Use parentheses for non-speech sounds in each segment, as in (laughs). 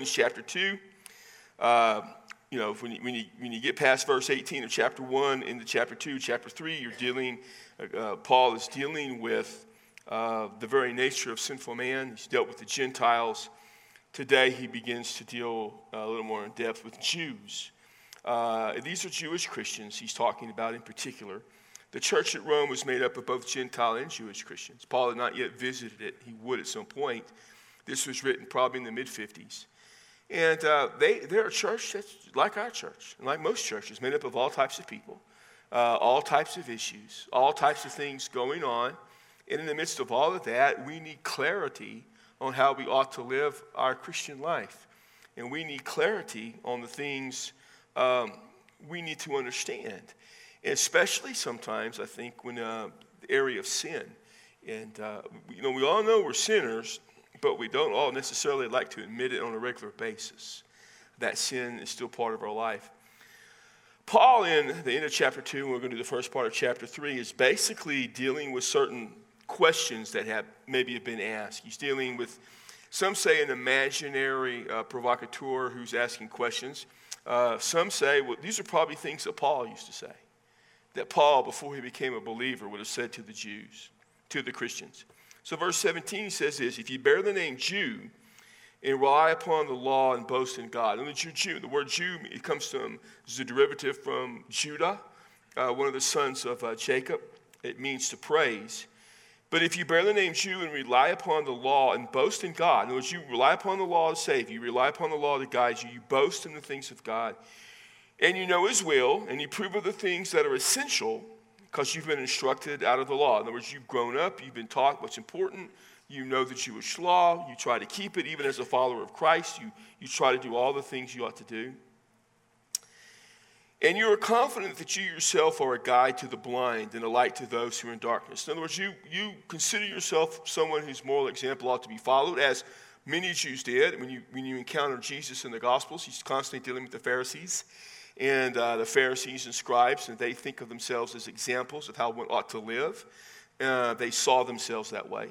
Romans chapter 2. Uh, you know, when you, when, you, when you get past verse 18 of chapter 1 into chapter 2, chapter 3, you're dealing, uh, uh, Paul is dealing with uh, the very nature of sinful man. He's dealt with the Gentiles. Today, he begins to deal uh, a little more in depth with Jews. Uh, these are Jewish Christians he's talking about in particular. The church at Rome was made up of both Gentile and Jewish Christians. Paul had not yet visited it, he would at some point. This was written probably in the mid 50s. And uh, they, they're a church that's like our church, and like most churches, made up of all types of people, uh, all types of issues, all types of things going on. And in the midst of all of that, we need clarity on how we ought to live our Christian life. And we need clarity on the things um, we need to understand, And especially sometimes, I think, when uh, the area of sin. And, uh, you know, we all know we're sinners, but we don't all necessarily like to admit it on a regular basis. That sin is still part of our life. Paul, in the end of chapter 2, we're going to do the first part of chapter 3, is basically dealing with certain questions that have maybe have been asked. He's dealing with, some say, an imaginary uh, provocateur who's asking questions. Uh, some say, well, these are probably things that Paul used to say, that Paul, before he became a believer, would have said to the Jews, to the Christians. So, verse 17 says this If you bear the name Jew and rely upon the law and boast in God. And the Jew, the word Jew, it comes from, is a derivative from Judah, uh, one of the sons of uh, Jacob. It means to praise. But if you bear the name Jew and rely upon the law and boast in God, in other words, you rely upon the law to save you, rely upon the law to guide you, you boast in the things of God, and you know His will, and you prove of the things that are essential because you've been instructed out of the law. In other words, you've grown up, you've been taught what's important, you know the Jewish law, you try to keep it, even as a follower of Christ, you, you try to do all the things you ought to do. And you are confident that you yourself are a guide to the blind and a light to those who are in darkness. In other words, you, you consider yourself someone whose moral example ought to be followed, as many Jews did. When you, when you encounter Jesus in the Gospels, he's constantly dealing with the Pharisees and uh, the Pharisees and scribes, and they think of themselves as examples of how one ought to live. Uh, they saw themselves that way.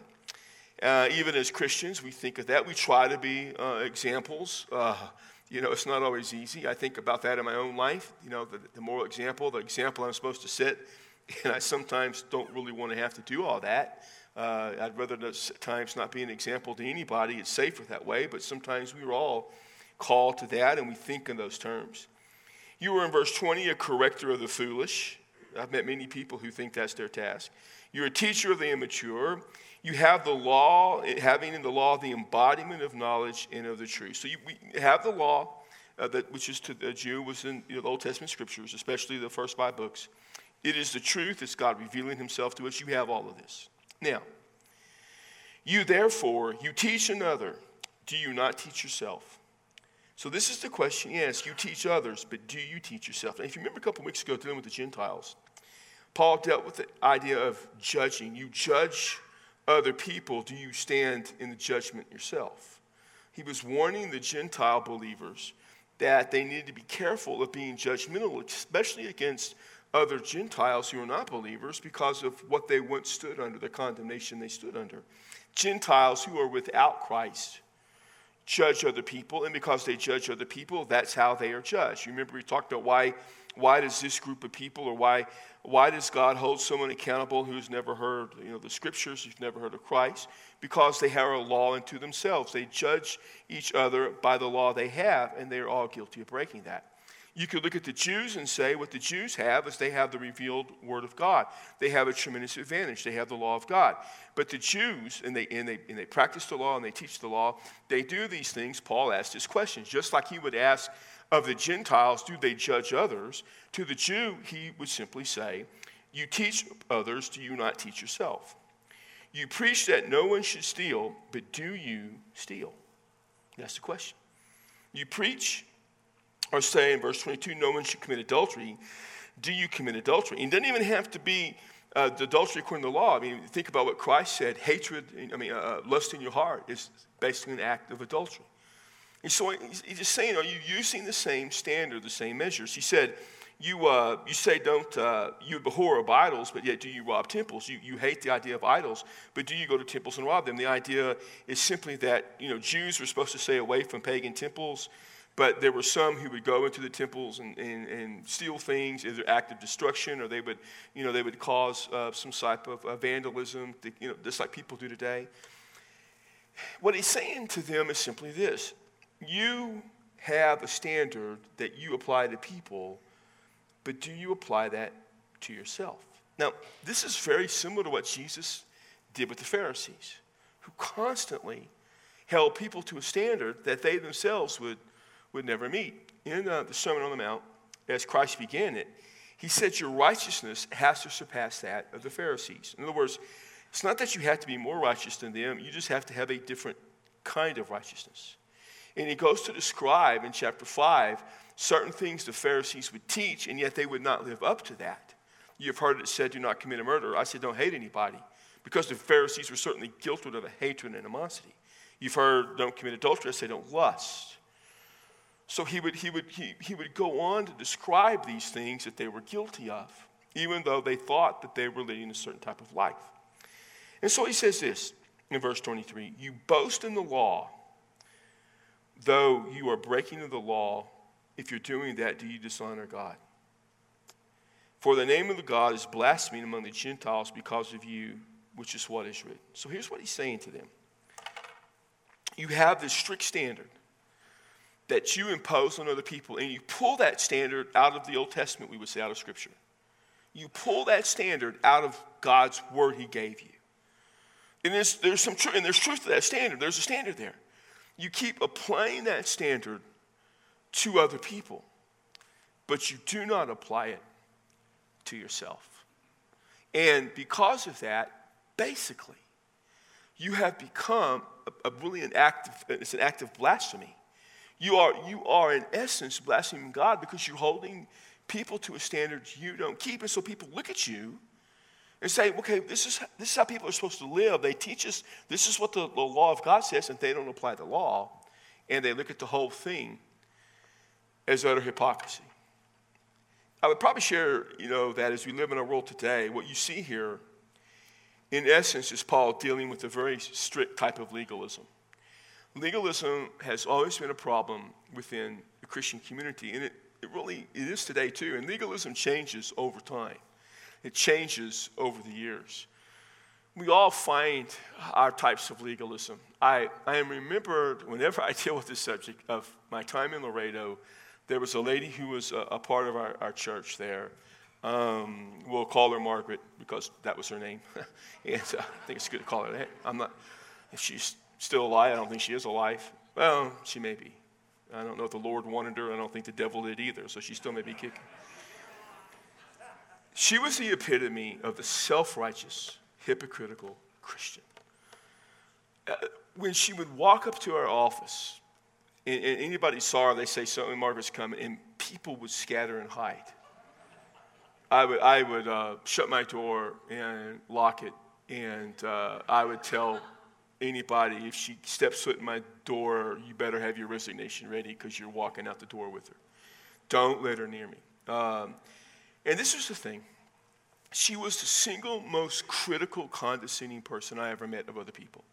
Uh, even as Christians, we think of that. We try to be uh, examples uh, you know, it's not always easy. I think about that in my own life. You know, the, the moral example, the example I'm supposed to set. (laughs) And I sometimes don't really want to have to do all that. Uh, I'd rather at times not be an example to anybody. It's safer that way, but sometimes we're all called to that and we think in those terms. You were in verse 20, a corrector of the foolish. I've met many people who think that's their task. You're a teacher of the immature. You have the law, having in the law the embodiment of knowledge and of the truth. So you, we have the law, uh, that, which is to the Jew, was in you know, the Old Testament scriptures, especially the first five books. It is the truth, it's God revealing himself to us. You have all of this. Now, you therefore, you teach another. Do you not teach yourself? So this is the question. Yes, you teach others, but do you teach yourself? And if you remember a couple weeks ago dealing with the Gentiles, Paul dealt with the idea of judging. You judge other people do you stand in the judgment yourself? He was warning the Gentile believers that they needed to be careful of being judgmental, especially against other Gentiles who are not believers because of what they once stood under, the condemnation they stood under. Gentiles who are without Christ judge other people, and because they judge other people, that's how they are judged. You remember we talked about why, why does this group of people, or why why does God hold someone accountable who's never heard you know, the scriptures, who's never heard of Christ? Because they have a law unto themselves. They judge each other by the law they have, and they're all guilty of breaking that. You could look at the Jews and say what the Jews have is they have the revealed Word of God. They have a tremendous advantage. They have the law of God. But the Jews, and they, and they, and they practice the law and they teach the law, they do these things. Paul asked his questions, just like he would ask of the Gentiles, do they judge others? To the Jew, he would simply say, You teach others, do you not teach yourself? You preach that no one should steal, but do you steal? That's the question. You preach or say in verse 22, no one should commit adultery. Do you commit adultery? And it doesn't even have to be uh, the adultery according to the law. I mean, think about what Christ said hatred, I mean, uh, lust in your heart is basically an act of adultery. And so he's just saying, are you using the same standard, the same measures? He said, you, uh, you say don't, uh, you abhor of idols, but yet do you rob temples? You, you hate the idea of idols, but do you go to temples and rob them? The idea is simply that, you know, Jews were supposed to stay away from pagan temples, but there were some who would go into the temples and, and, and steal things, either act of destruction, or they would, you know, they would cause uh, some type of uh, vandalism, to, you know, just like people do today. What he's saying to them is simply this. You have a standard that you apply to people but do you apply that to yourself? Now, this is very similar to what Jesus did with the Pharisees, who constantly held people to a standard that they themselves would, would never meet. In uh, the Sermon on the Mount, as Christ began it, he said, Your righteousness has to surpass that of the Pharisees. In other words, it's not that you have to be more righteous than them, you just have to have a different kind of righteousness. And he goes to describe in chapter 5 certain things the Pharisees would teach, and yet they would not live up to that. You've heard it said, do not commit a murder. I said, don't hate anybody, because the Pharisees were certainly guilty of a hatred and animosity. You've heard, don't commit adultery. I said, don't lust. So he would, he, would, he, he would go on to describe these things that they were guilty of, even though they thought that they were leading a certain type of life. And so he says this in verse 23 You boast in the law, though you are breaking the law if you're doing that, do you dishonor God? For the name of the God is blasphemed among the Gentiles because of you, which is what is written. So here's what he's saying to them You have this strict standard that you impose on other people, and you pull that standard out of the Old Testament, we would say, out of Scripture. You pull that standard out of God's word he gave you. And there's, there's some truth, and there's truth to that standard. There's a standard there. You keep applying that standard to other people, but you do not apply it to yourself. And because of that, basically, you have become a, a really an act of, it's an act of blasphemy. You are, you are, in essence, blaspheming God because you're holding people to a standard you don't keep. And so people look at you and say, okay, this is, this is how people are supposed to live. They teach us this is what the, the law of God says, and they don't apply the law. And they look at the whole thing as utter hypocrisy. I would probably share, you know, that as we live in a world today, what you see here, in essence, is Paul dealing with a very strict type of legalism. Legalism has always been a problem within the Christian community, and it, it really it is today too. And legalism changes over time. It changes over the years. We all find our types of legalism. I, I am remembered whenever (laughs) I deal with this subject of my time in Laredo there was a lady who was a, a part of our, our church there. Um, we'll call her Margaret because that was her name. (laughs) and uh, I think it's good to call her that. I'm not, if she's still alive, I don't think she is alive. Well, she may be. I don't know if the Lord wanted her. I don't think the devil did either, so she still may be kicking. She was the epitome of the self righteous, hypocritical Christian. Uh, when she would walk up to our office, and, anybody saw her, they say, so Margaret's coming, and people would scatter and hide. I would, I would uh, shut my door and lock it, and uh, I would tell anybody if she steps foot in my door, you better have your resignation ready because you're walking out the door with her. Don't let her near me. Um, and this was the thing. She was the single most critical, condescending person I ever met of other people.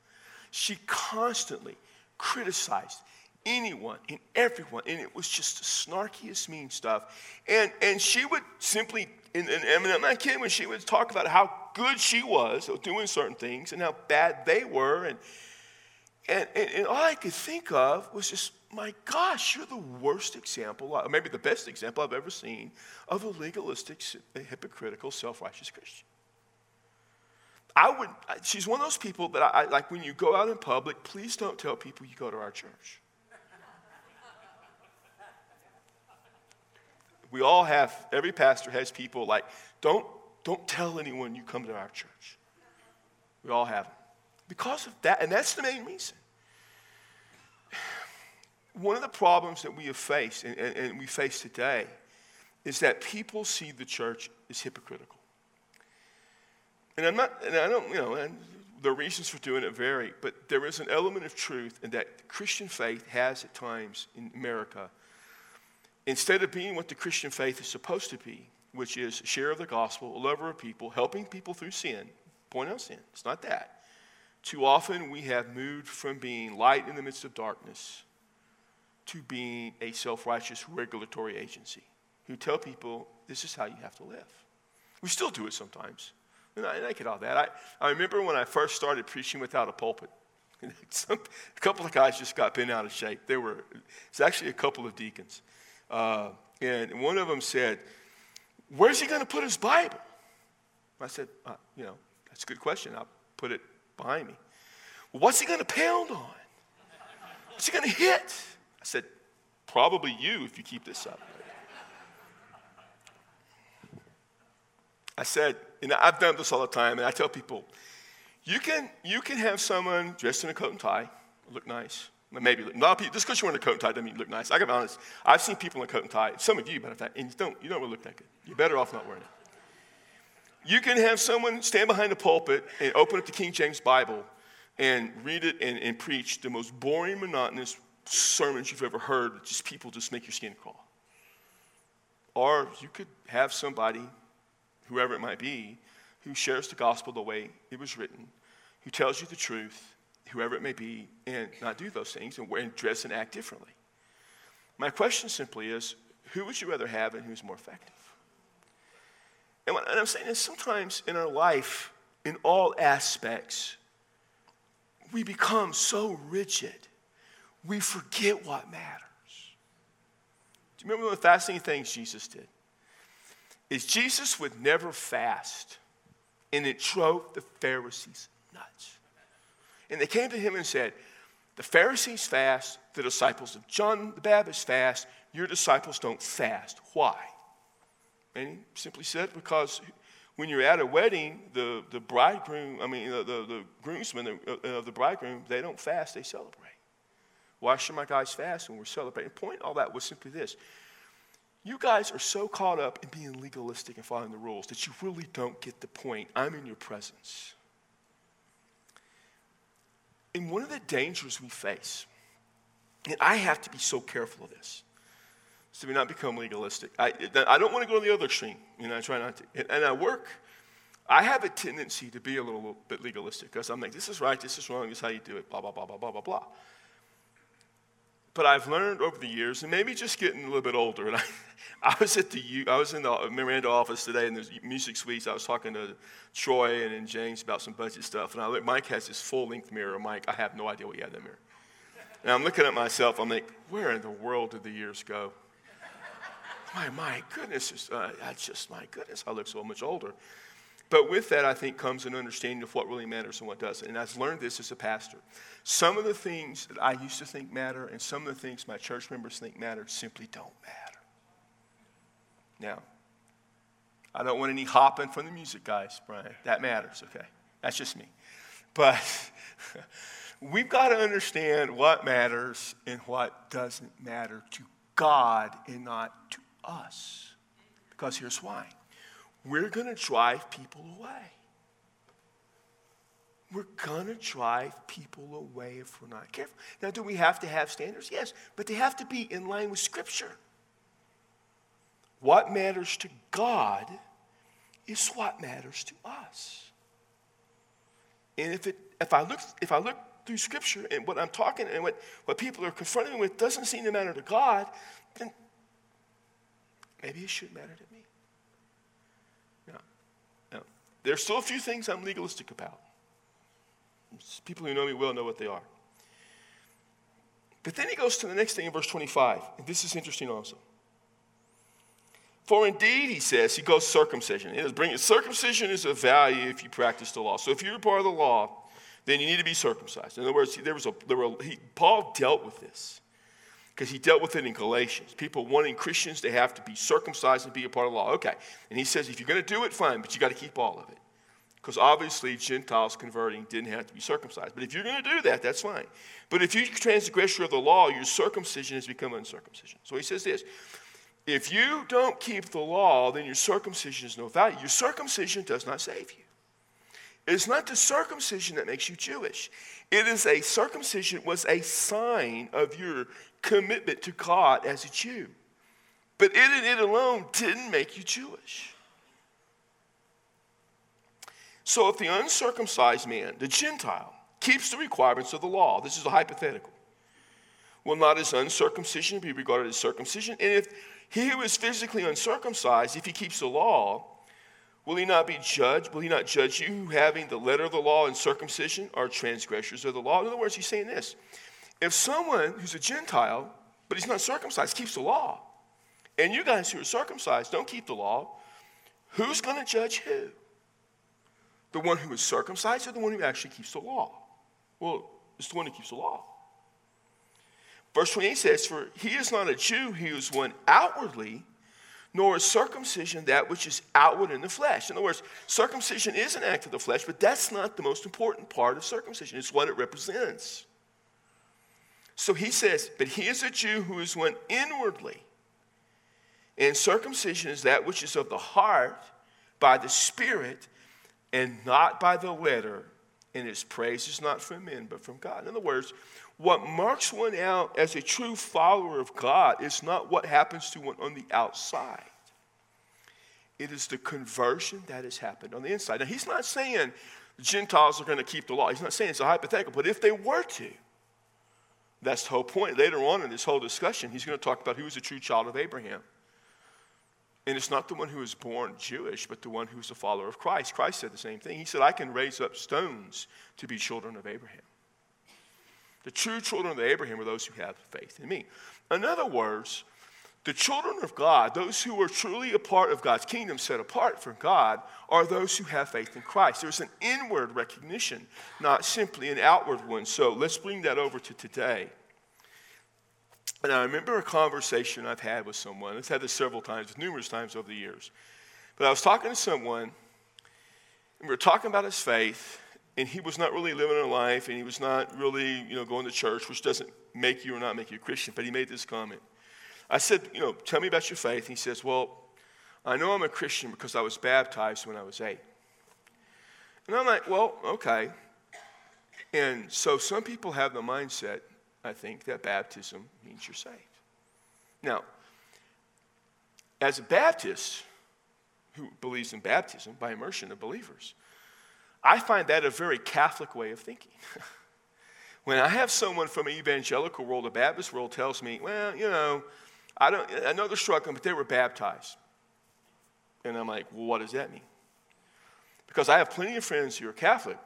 She constantly criticized anyone and everyone. And it was just the snarkiest, mean stuff. And, and she would simply, and, and, and I'm not kidding when she would talk about how good she was at doing certain things and how bad they were. And, and, and, and all I could think of was just, my gosh, you're the worst example, or maybe the best example I've ever seen of a legalistic, hypocritical, self righteous Christian. I would, she's one of those people that I, like when you go out in public, please don't tell people you go to our church. We all have, every pastor has people like, don't, don't tell anyone you come to our church. We all have them. Because of that, and that's the main reason. One of the problems that we have faced, and, and, and we face today, is that people see the church as hypocritical. And I'm not, and I don't, you know, and the reasons for doing it vary, but there is an element of truth in that Christian faith has at times in America instead of being what the Christian faith is supposed to be, which is share of the gospel, a lover of people, helping people through sin, point out sin, it's not that. Too often we have moved from being light in the midst of darkness to being a self righteous regulatory agency who tell people this is how you have to live. We still do it sometimes. And I, and I get all that. I, I remember when I first started preaching without a pulpit. (laughs) Some, a couple of guys just got bent out of shape. There were, it's actually a couple of deacons. Uh, and one of them said, Where's he going to put his Bible? I said, uh, You know, that's a good question. I'll put it behind me. Well, what's he going to pound on? What's he going to hit? I said, Probably you if you keep this up. I said, and I've done this all the time, and I tell people, you can, you can have someone dressed in a coat and tie, look nice. Maybe not people, just because you're wearing a coat and tie doesn't mean you look nice. I gotta be honest. I've seen people in a coat and tie. Some of you, matter of fact, and you don't, you don't really look that good. You're better off not wearing it. You can have someone stand behind the pulpit and open up the King James Bible and read it and, and preach the most boring, monotonous sermons you've ever heard. Just people just make your skin crawl. Or you could have somebody, whoever it might be, who shares the gospel the way it was written, who tells you the truth, whoever it may be, and not do those things and, and dress and act differently. My question simply is who would you rather have and who's more effective? And what I'm saying is sometimes in our life, in all aspects, we become so rigid, we forget what matters. Do you remember one of the fascinating things Jesus did? Is Jesus would never fast, and it drove the Pharisees nuts. And they came to him and said, The Pharisees fast, the disciples of John the Baptist fast, your disciples don't fast. Why? And he simply said, Because when you're at a wedding, the, the bridegroom, I mean, the, the, the groomsmen of the bridegroom, they don't fast, they celebrate. Why should my guys fast when we're celebrating? The point all that was simply this. You guys are so caught up in being legalistic and following the rules that you really don't get the point. I'm in your presence. And one of the dangers we face, and I have to be so careful of this, is to not become legalistic. I, I don't want to go to the other extreme. You know, I try not to. And, and at work, I have a tendency to be a little bit legalistic because I'm like, this is right, this is wrong, this is how you do it, blah, blah, blah, blah, blah, blah, blah. But I've learned over the years, and maybe just getting a little bit older, and (laughs) I, I was at the I was in the Miranda office today in the music suites. I was talking to Troy and, and James about some budget stuff, and I look. Mike has this full length mirror. Mike, I have no idea what he had in that mirror. And I'm looking at myself. I'm like, where in the world did the years go? (laughs) My my goodness, uh, that's just my goodness. I look so much older. But with that, I think, comes an understanding of what really matters and what doesn't. And I've learned this as a pastor. Some of the things that I used to think matter and some of the things my church members think matter simply don't matter. Now, I don't want any hopping from the music guys, Brian. That matters, okay? That's just me. But (laughs) we've got to understand what matters and what doesn't matter to God and not to us. Because here's why we're going to drive people away. We're going to drive people away if we're not careful. Now, do we have to have standards? Yes, but they have to be in line with Scripture. What matters to God is what matters to us. And if, it, if, I, look, if I look through Scripture and what I'm talking and what, what people are confronting me with doesn't seem to matter to God, then maybe it shouldn't matter to me. There's still a few things I'm legalistic about. People who know me well know what they are. But then he goes to the next thing in verse 25, and this is interesting also. For indeed, he says, he goes circumcision. It is bringing, circumcision is of value if you practice the law. So if you're part of the law, then you need to be circumcised. In other words, there was a, there were, he, Paul dealt with this because he dealt with it in Galatians. People wanting Christians to have to be circumcised and be a part of the law. Okay. And he says, if you're going to do it, fine, but you got to keep all of it. Because obviously, Gentiles converting didn't have to be circumcised. But if you're going to do that, that's fine. But if you transgress of the law, your circumcision has become uncircumcision. So he says this if you don't keep the law, then your circumcision is no value. Your circumcision does not save you. It's not the circumcision that makes you Jewish. It is a circumcision was a sign of your commitment to God as a Jew. But it and it alone didn't make you Jewish. So if the uncircumcised man, the Gentile, keeps the requirements of the law, this is a hypothetical, will not his uncircumcision be regarded as circumcision? And if he who is physically uncircumcised, if he keeps the law, will he not be judged? Will he not judge you having the letter of the law and circumcision are transgressors of the law? In other words, he's saying this. If someone who's a Gentile, but he's not circumcised, keeps the law, and you guys who are circumcised don't keep the law, who's going to judge who? The one who is circumcised or the one who actually keeps the law? Well, it's the one who keeps the law. Verse 28 says, For he is not a Jew, he is one outwardly, nor is circumcision that which is outward in the flesh. In other words, circumcision is an act of the flesh, but that's not the most important part of circumcision. It's what it represents. So he says, But he is a Jew who is one inwardly. And circumcision is that which is of the heart by the Spirit and not by the letter. And his praise is not from men, but from God. In other words, what marks one out as a true follower of God is not what happens to one on the outside. It is the conversion that has happened on the inside. Now, he's not saying Gentiles are going to keep the law. He's not saying it's a hypothetical, but if they were to, that's the whole point. Later on in this whole discussion, he's going to talk about who is a true child of Abraham. And it's not the one who was born Jewish, but the one who's a follower of Christ. Christ said the same thing. He said, I can raise up stones to be children of Abraham. The true children of Abraham are those who have faith in me. In other words, the children of God, those who are truly a part of God's kingdom, set apart from God, are those who have faith in Christ. There's an inward recognition, not simply an outward one. So let's bring that over to today. And I remember a conversation I've had with someone. I've had this several times, numerous times over the years. But I was talking to someone, and we were talking about his faith, and he was not really living a life, and he was not really, you know, going to church, which doesn't make you or not make you a Christian. But he made this comment. I said, you know, tell me about your faith. He says, well, I know I'm a Christian because I was baptized when I was eight. And I'm like, well, okay. And so some people have the mindset, I think, that baptism means you're saved. Now, as a Baptist who believes in baptism by immersion of believers, I find that a very Catholic way of thinking. (laughs) when I have someone from an evangelical world, a Baptist world, tells me, well, you know, I, don't, I know they're struggling, but they were baptized. And I'm like, well, what does that mean? Because I have plenty of friends who are Catholic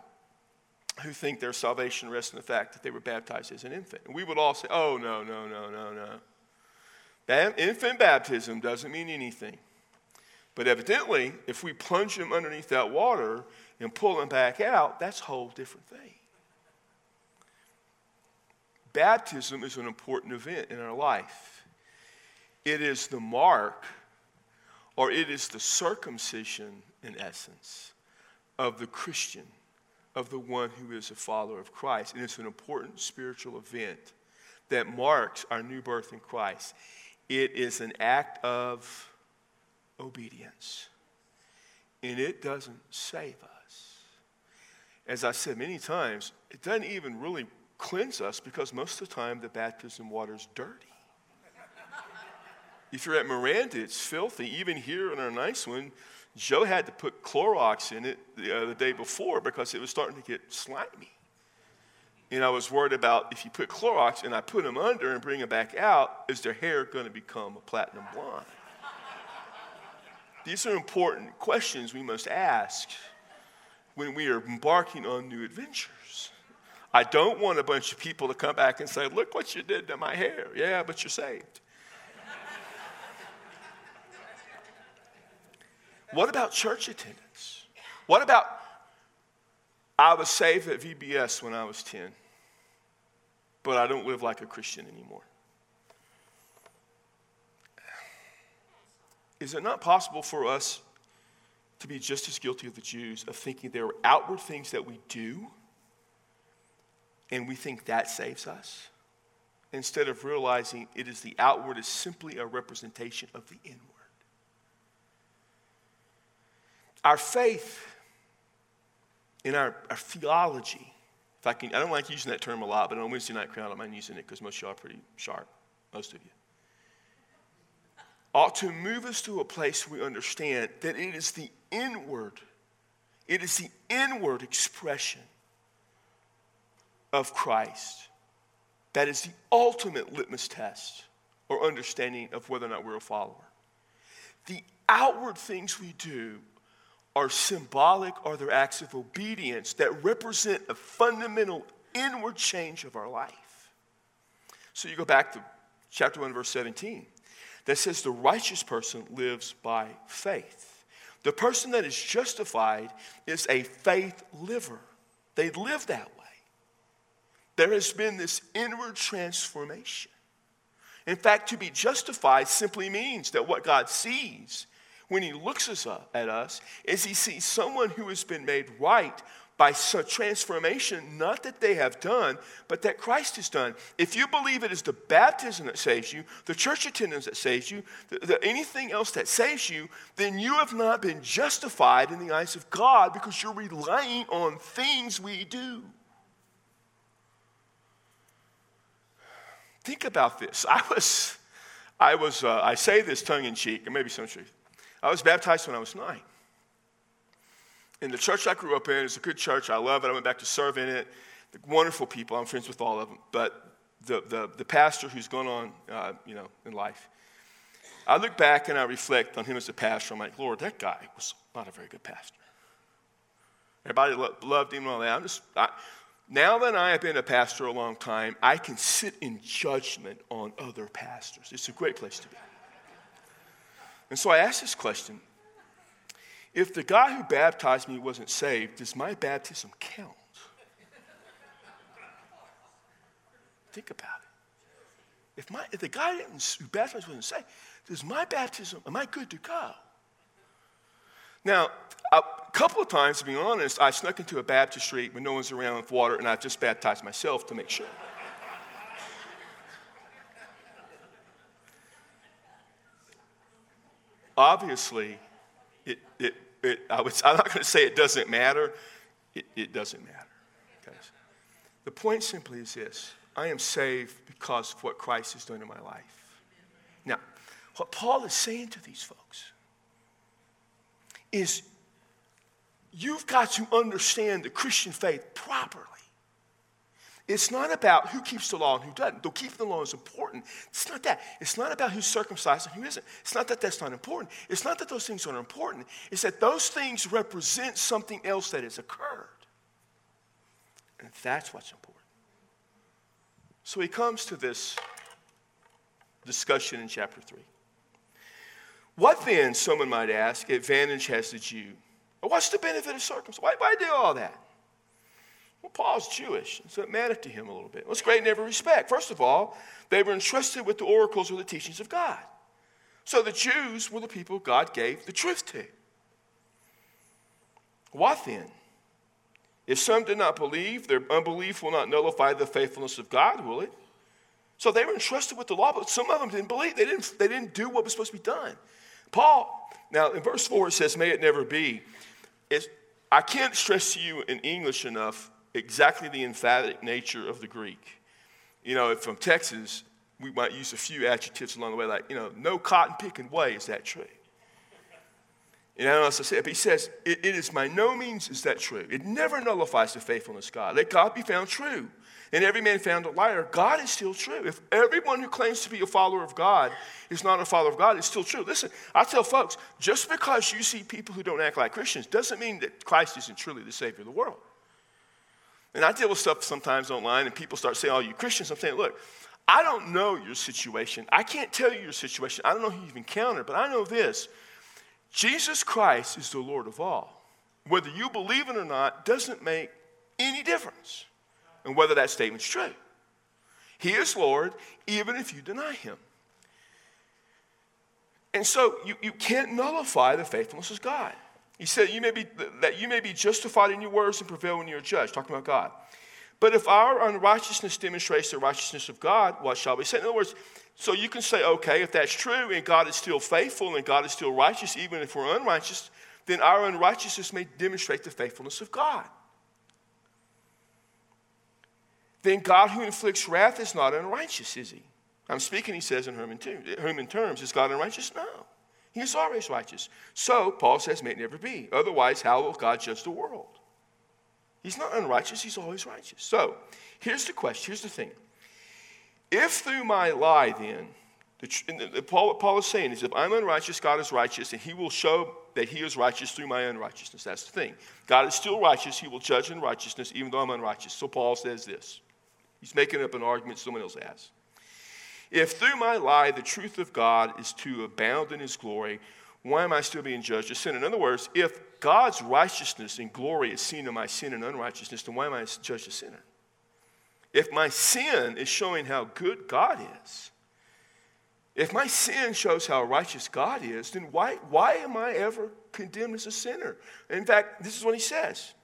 who think their salvation rests in the fact that they were baptized as an infant. And we would all say, oh, no, no, no, no, no. Infant baptism doesn't mean anything. But evidently, if we plunge them underneath that water and pull them back out, that's a whole different thing. Baptism is an important event in our life. It is the mark, or it is the circumcision, in essence, of the Christian, of the one who is a follower of Christ. And it's an important spiritual event that marks our new birth in Christ. It is an act of obedience, and it doesn't save us. As I said many times, it doesn't even really cleanse us because most of the time the baptism water is dirty. If you're at Miranda, it's filthy. Even here in our nice one, Joe had to put Clorox in it the, uh, the day before because it was starting to get slimy. And I was worried about if you put Clorox and I put them under and bring them back out, is their hair going to become a platinum blonde? These are important questions we must ask when we are embarking on new adventures. I don't want a bunch of people to come back and say, Look what you did to my hair. Yeah, but you're saved. What about church attendance? What about I was saved at VBS when I was 10, but I don't live like a Christian anymore? Is it not possible for us to be just as guilty of the Jews of thinking there are outward things that we do and we think that saves us? Instead of realizing it is the outward is simply a representation of the inward. Our faith in our, our theology, if I can, I don't like using that term a lot, but on Wednesday night crowd, I mind using it because most of y'all are pretty sharp, most of you. ought to move us to a place we understand that it is the inward, it is the inward expression of Christ that is the ultimate litmus test or understanding of whether or not we're a follower. The outward things we do are symbolic or they're acts of obedience that represent a fundamental inward change of our life. So you go back to chapter 1, verse 17, that says the righteous person lives by faith. The person that is justified is a faith liver. They live that way. There has been this inward transformation. In fact, to be justified simply means that what God sees when He looks at us is He sees someone who has been made right by such transformation, not that they have done, but that Christ has done. If you believe it is the baptism that saves you, the church attendance that saves you, the, the, anything else that saves you, then you have not been justified in the eyes of God because you're relying on things we do. Think about this. I was, I was, uh, I say this tongue in cheek, and maybe some truth. I was baptized when I was nine. In the church I grew up in, it's a good church. I love it. I went back to serve in it. The wonderful people. I'm friends with all of them. But the, the, the pastor who's gone on, uh, you know, in life, I look back and I reflect on him as a pastor. I'm like, Lord, that guy was not a very good pastor. Everybody lo- loved him and all that. I'm just, I, now that I have been a pastor a long time, I can sit in judgment on other pastors. It's a great place to be. And so I asked this question If the guy who baptized me wasn't saved, does my baptism count? Think about it. If, my, if the guy who baptized me wasn't saved, does my baptism, am I good to go? Now, a couple of times, to be honest, I snuck into a baptistry when no one's around with water, and I've just baptized myself to make sure. Obviously, it, it, it, I was, (laughs) I'm not going to say it doesn't matter. It, it doesn't matter. Guys. The point simply is this I am saved because of what Christ has done in my life. Now, what Paul is saying to these folks is you've got to understand the Christian faith properly. It's not about who keeps the law and who doesn't. Though keeping the law is important. It's not that. It's not about who's circumcised and who isn't. It's not that that's not important. It's not that those things aren't important. It's that those things represent something else that has occurred. And that's what's important. So he comes to this discussion in chapter 3. What then, someone might ask, advantage has the Jew? What's the benefit of circumcision? Why, why do all that? Well, Paul's Jewish, so it mattered to him a little bit. Well, it's great in every respect. First of all, they were entrusted with the oracles or the teachings of God. So the Jews were the people God gave the truth to. What then? If some did not believe, their unbelief will not nullify the faithfulness of God, will it? So they were entrusted with the law, but some of them didn't believe. They didn't, they didn't do what was supposed to be done. Paul, now in verse 4 it says, May it never be. It's, I can't stress to you in English enough exactly the emphatic nature of the Greek. You know, from Texas, we might use a few adjectives along the way, like, you know, no cotton picking way is that true. Don't know what I said, but he says, it, it is by no means is that true. It never nullifies the faithfulness of God. Let God be found true and every man found a liar, God is still true. If everyone who claims to be a follower of God is not a follower of God, it's still true. Listen, I tell folks, just because you see people who don't act like Christians doesn't mean that Christ isn't truly the Savior of the world. And I deal with stuff sometimes online, and people start saying, Oh, you Christians. I'm saying, Look, I don't know your situation. I can't tell you your situation. I don't know who you've encountered, but I know this Jesus Christ is the Lord of all. Whether you believe it or not doesn't make any difference and whether that statement's true. He is Lord, even if you deny him. And so you, you can't nullify the faithfulness of God. He said you may be, that you may be justified in your words and prevail when you're judged, talking about God. But if our unrighteousness demonstrates the righteousness of God, what shall we say? In other words, so you can say, okay, if that's true and God is still faithful and God is still righteous, even if we're unrighteous, then our unrighteousness may demonstrate the faithfulness of God then God who inflicts wrath is not unrighteous, is he? I'm speaking, he says, in human, terms. Is God unrighteous? No. He is always righteous. So, Paul says, may it never be. Otherwise, how will God judge the world? He's not unrighteous, he's always righteous. So, here's the question here's the thing. If through my lie, then, the, Paul, what Paul is saying is if I'm unrighteous, God is righteous, and he will show that he is righteous through my unrighteousness. That's the thing. God is still righteous, he will judge in righteousness, even though I'm unrighteous. So, Paul says this. He's making up an argument someone else has. If through my lie the truth of God is to abound in his glory, why am I still being judged as sin? In other words, if God's righteousness and glory is seen in my sin and unrighteousness, then why am I judged a sinner? If my sin is showing how good God is, if my sin shows how righteous God is, then why, why am I ever condemned as a sinner? In fact, this is what he says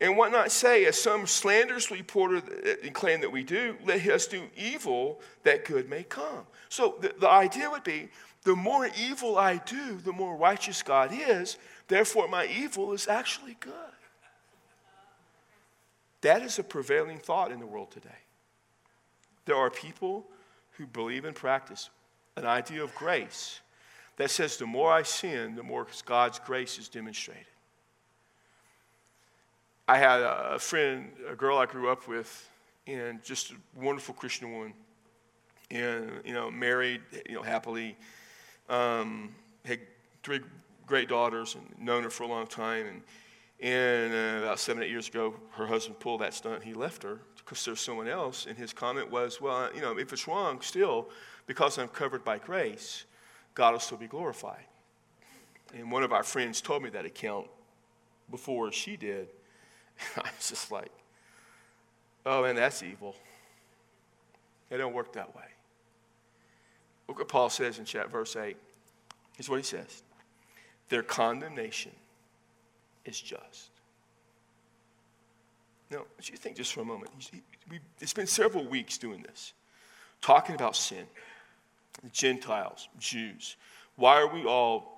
and what not say, as some slanderous reporter claim that we do, let us do evil that good may come. So the, the idea would be the more evil I do, the more righteous God is, therefore my evil is actually good. That is a prevailing thought in the world today. There are people who believe and practice an idea of grace that says the more I sin, the more God's grace is demonstrated. I had a friend, a girl I grew up with, and just a wonderful Christian woman, and you know, married, you know, happily, um, had three great daughters, and known her for a long time, and and uh, about seven, eight years ago, her husband pulled that stunt. He left her because there's someone else, and his comment was, "Well, you know, if it's wrong, still, because I'm covered by grace, God will still be glorified." And one of our friends told me that account before she did. (laughs) I was just like, oh man, that's evil. It don't work that way. Look what Paul says in chat, verse 8. Here's what he says Their condemnation is just. Now, you think just for a moment. It's been several weeks doing this, talking about sin, Gentiles, Jews. Why are we all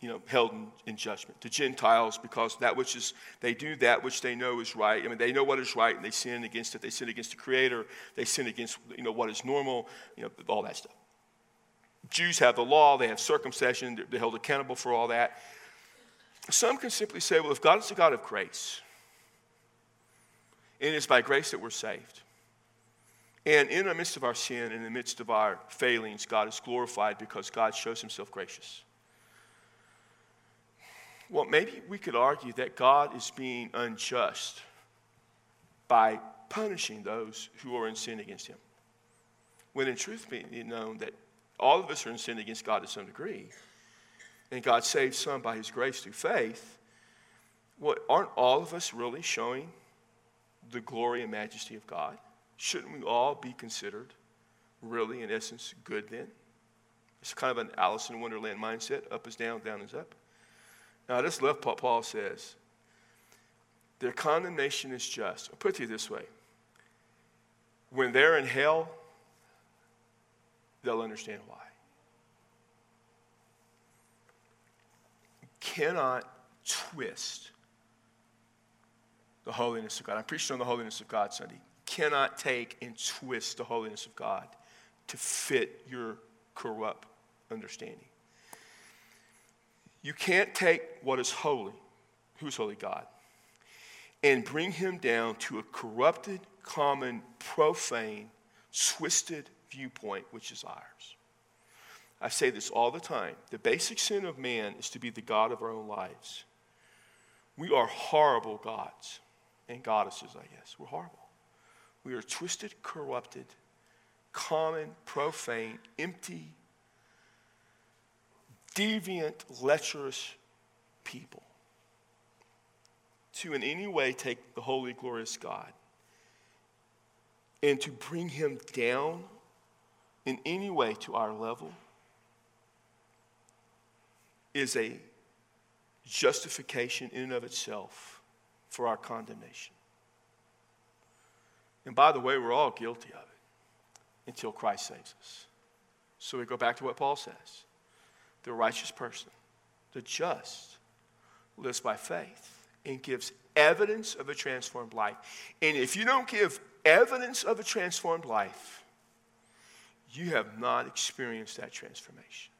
you know, held in, in, judgment. To Gentiles, because that which is, they do that which they know is right. I mean, they know what is right and they sin against it. They sin against the Creator. They sin against, you know, what is normal, you know, all that stuff. Jews have the law, they have circumcision, they're, they're held accountable for all that. Some can simply say, well, if God is a God of grace, and it's by grace that we're saved, and in the midst of our sin, in the midst of our failings, God is glorified because God shows himself gracious. Well, maybe we could argue that God is being unjust by punishing those who are in sin against him. When in truth be known that all of us are in sin against God to some degree, and God saves some by his grace through faith, what aren't all of us really showing the glory and majesty of God? Shouldn't we all be considered really, in essence, good then? It's kind of an Alice in Wonderland mindset up is down, down is up. Now, I just love what Paul says. Their condemnation is just. I'll put it to you this way when they're in hell, they'll understand why. You cannot twist the holiness of God. I'm preaching on the holiness of God Sunday. You cannot take and twist the holiness of God to fit your corrupt understanding. You can't take what is holy, who's holy? God, and bring him down to a corrupted, common, profane, twisted viewpoint, which is ours. I say this all the time. The basic sin of man is to be the God of our own lives. We are horrible gods and goddesses, I guess. We're horrible. We are twisted, corrupted, common, profane, empty, deviant, lecherous people to in any way take the holy, glorious God and to bring him down in any way to our level is a justification in and of itself for our condemnation. And by the way, we're all guilty of it until Christ saves us. So we go back to what Paul says the righteous person, the just, lives by faith and gives evidence of a transformed life. And if you don't give evidence of a transformed life, you have not experienced that transformation.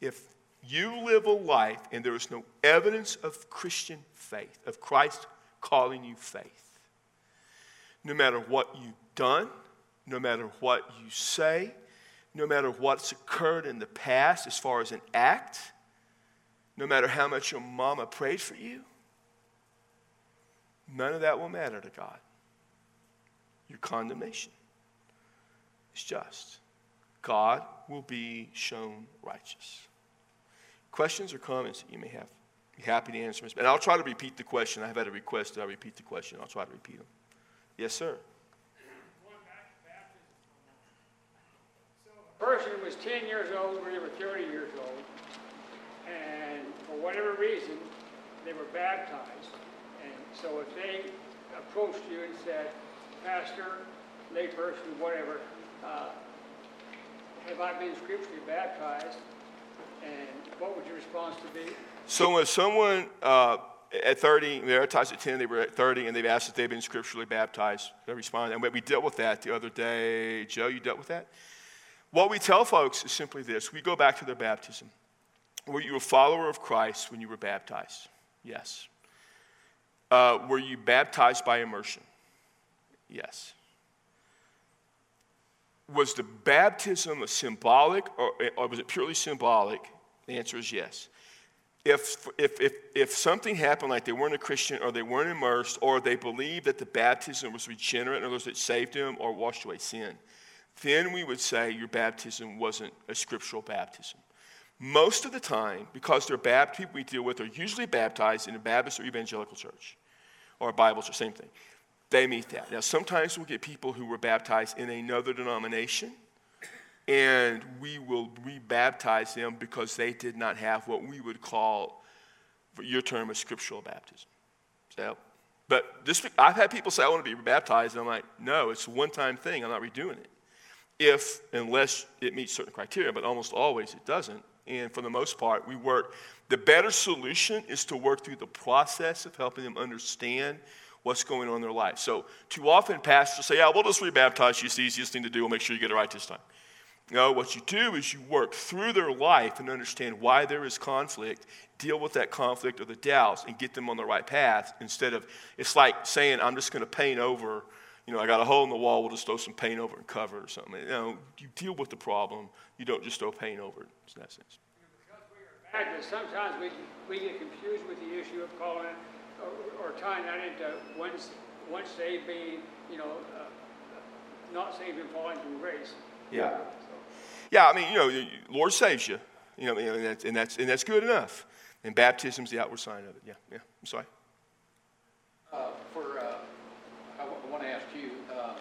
If you live a life and there is no evidence of Christian faith, of Christ calling you faith, no matter what you've done, no matter what you say, no matter what's occurred in the past as far as an act, no matter how much your mama prayed for you, none of that will matter to God. Your condemnation is just. God will be shown righteous. Questions or comments that you may have? Be happy to answer. Them. And I'll try to repeat the question. I've had a request that I repeat the question. I'll try to repeat them. Yes, sir. So a person was 10 years old or they were 30 years old, and for whatever reason, they were baptized. And so if they approached you and said, Pastor, layperson, whatever, uh, have I been scripturally baptized? And what would your response to be? So when someone uh, at 30, they were baptized at 10, they were at 30, and they've asked if they've been scripturally baptized, they respond. And we dealt with that the other day. Joe, you dealt with that? What we tell folks is simply this we go back to their baptism. Were you a follower of Christ when you were baptized? Yes. Uh, were you baptized by immersion? Yes. Was the baptism a symbolic or, or was it purely symbolic? The answer is yes. If, if, if, if something happened like they weren't a Christian or they weren't immersed or they believed that the baptism was regenerate, in other words, it saved them or washed away sin, then we would say your baptism wasn't a scriptural baptism. Most of the time, because they're baptized, people we deal with are usually baptized in a Baptist or evangelical church or a Bible church, same thing. They meet that. Now, sometimes we'll get people who were baptized in another denomination, and we will rebaptize them because they did not have what we would call, your term, a scriptural baptism. So, but this, I've had people say, I want to be rebaptized, and I'm like, no, it's a one time thing. I'm not redoing it. If, unless it meets certain criteria, but almost always it doesn't. And for the most part, we work. The better solution is to work through the process of helping them understand what's going on in their life. So, too often, pastors say, Yeah, we'll just rebaptize you. It's the easiest thing to do. We'll make sure you get it right this time. No, what you do is you work through their life and understand why there is conflict, deal with that conflict or the doubts, and get them on the right path instead of, it's like saying, I'm just going to paint over, you know, I got a hole in the wall, we'll just throw some paint over and cover it or something. You know, you deal with the problem, you don't just throw paint over it in that sense. Baptists, sometimes we, we get confused with the issue of calling it or, or tying that into once, once saved being, you know, uh, not saved and falling from grace. Yeah. So, Yeah, I mean, you know, the Lord saves you, you know, and that's, and that's, and that's good enough. And baptism's the outward sign of it. Yeah, yeah. I'm sorry. Uh, I want to ask you, uh,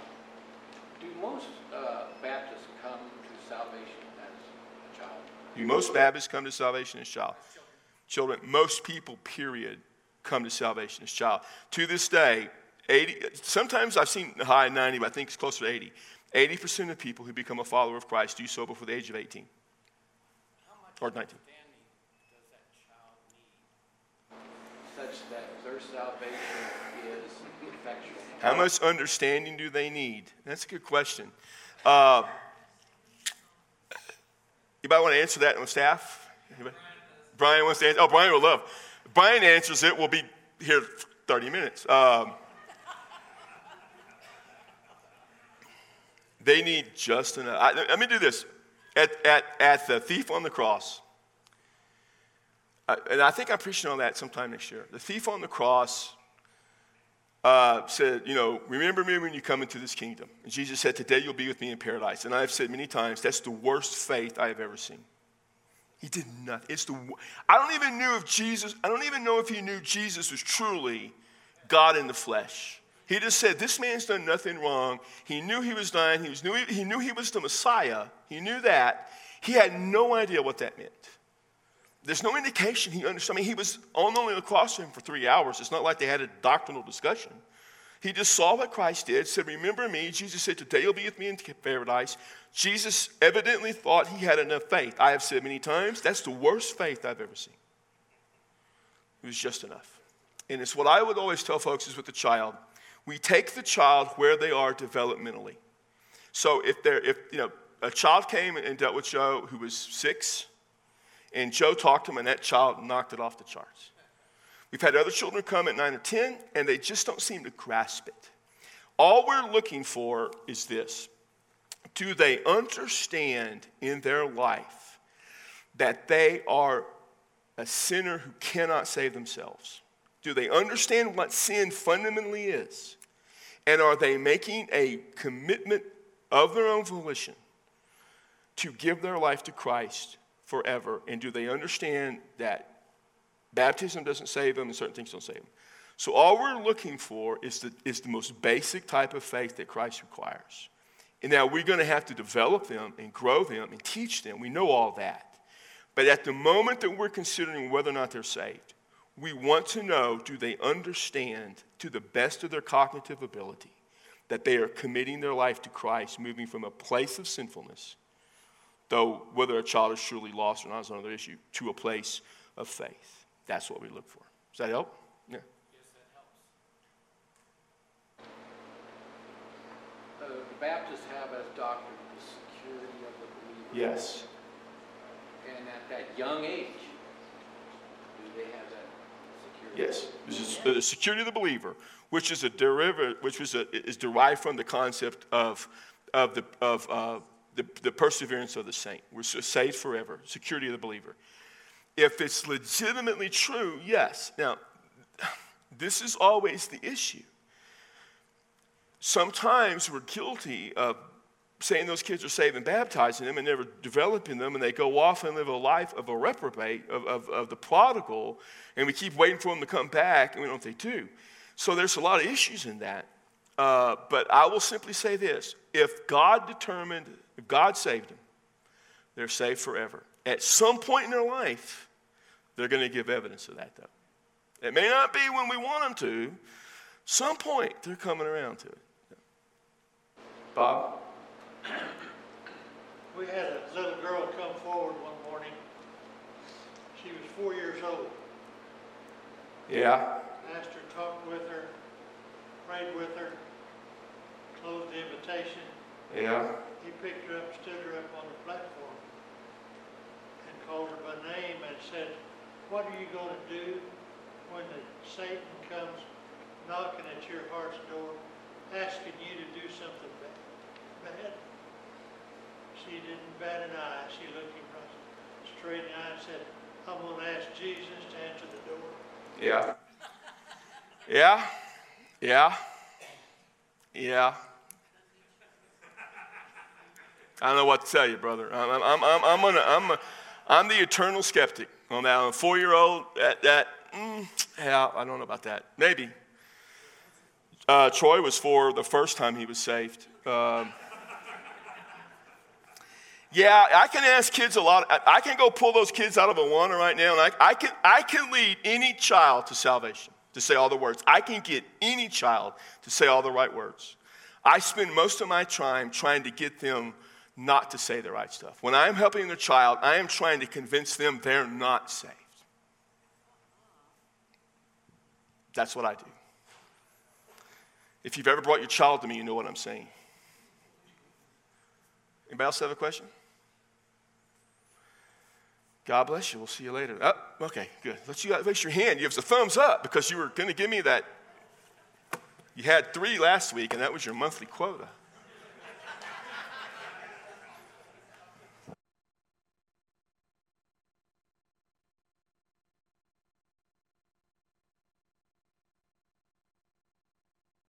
do most uh, Baptists come to salvation as a child? Do most Baptists come to salvation as child? Children, most people, period, come to salvation as child. To this day, 80, sometimes I've seen high 90, but I think it's closer to 80. 80% of people who become a follower of Christ do so before the age of 18 or 19. does that child need such that their salvation? How much understanding do they need? That's a good question. Uh, anybody want to answer that on staff? Brian wants to answer. Oh, Brian will love. If Brian answers it. We'll be here 30 minutes. Um, they need just enough. I, let me do this. At, at, at the thief on the cross, uh, and I think I'm preaching on that sometime next year. The thief on the cross uh, said, You know, remember me when you come into this kingdom. And Jesus said, Today you'll be with me in paradise. And I've said many times, that's the worst faith I have ever seen. He did nothing. It's the, I don't even know if Jesus, I don't even know if he knew Jesus was truly God in the flesh. He just said, This man's done nothing wrong. He knew he was dying. He, was, knew, he knew he was the Messiah. He knew that. He had no idea what that meant. There's no indication he understood. I mean, he was on the cross with him for three hours. It's not like they had a doctrinal discussion. He just saw what Christ did, said, Remember me. Jesus said, Today you'll be with me in paradise. Jesus evidently thought he had enough faith. I have said many times, that's the worst faith I've ever seen. It was just enough. And it's what I would always tell folks is with the child. We take the child where they are developmentally. So if they're, if, you know, a child came and dealt with Joe who was six, and Joe talked to him, and that child knocked it off the charts. We've had other children come at nine or 10, and they just don't seem to grasp it. All we're looking for is this Do they understand in their life that they are a sinner who cannot save themselves? Do they understand what sin fundamentally is? And are they making a commitment of their own volition to give their life to Christ forever? And do they understand that baptism doesn't save them and certain things don't save them? So, all we're looking for is the, is the most basic type of faith that Christ requires. And now we're going to have to develop them and grow them and teach them. We know all that. But at the moment that we're considering whether or not they're saved, we want to know do they understand to the best of their cognitive ability that they are committing their life to Christ, moving from a place of sinfulness, though whether a child is truly lost or not is another issue, to a place of faith. That's what we look for. Does that help? Yeah. Yes, that helps. Uh, the Baptists have as doctrine the security of the believer. Yes. And at that young age, do they have that security? Yes. This is the security of the believer, which is a derivative, which is, a, is derived from the concept of, of, the, of uh, the, the perseverance of the saint. We're saved forever, security of the believer. If it's legitimately true, yes. Now, this is always the issue. Sometimes we're guilty of saying those kids are saved and baptizing them and never developing them, and they go off and live a life of a reprobate, of, of, of the prodigal, and we keep waiting for them to come back, and we don't what they do. So there's a lot of issues in that. Uh, but I will simply say this if God determined, if God saved them, they're saved forever. At some point in their life, they're going to give evidence of that, though. It may not be when we want them to. Some point, they're coming around to it. Bob? (clears throat) We had a little girl come forward one morning. She was four years old. Yeah. Her, talked with her, prayed with her, closed the invitation. Yeah. He picked her up, stood her up on the platform, and called her by name and said, What are you going to do when the Satan comes knocking at your heart's door, asking you to do something bad? bad? She didn't bat an eye. She looked him right straight in the eye and said, I'm going to ask Jesus to answer the door. Yeah. Yeah. Yeah. Yeah. I don't know what to tell you, brother. I'm, I'm, I'm, I'm, gonna, I'm, a, I'm the eternal skeptic on that. A four year old, that, that mm, yeah, I don't know about that. Maybe. Uh, Troy was four the first time he was saved. Um, yeah, I can ask kids a lot. I can go pull those kids out of a one right now, and I, I, can, I can lead any child to salvation, to say all the words. I can get any child to say all the right words. I spend most of my time trying to get them not to say the right stuff. When I'm helping their child, I am trying to convince them they're not saved. That's what I do. If you've ever brought your child to me, you know what I'm saying. Anybody else have a question? God bless you. We'll see you later. Oh, okay, good. Let you raise your hand. You have a thumbs up because you were going to give me that. You had three last week, and that was your monthly quota.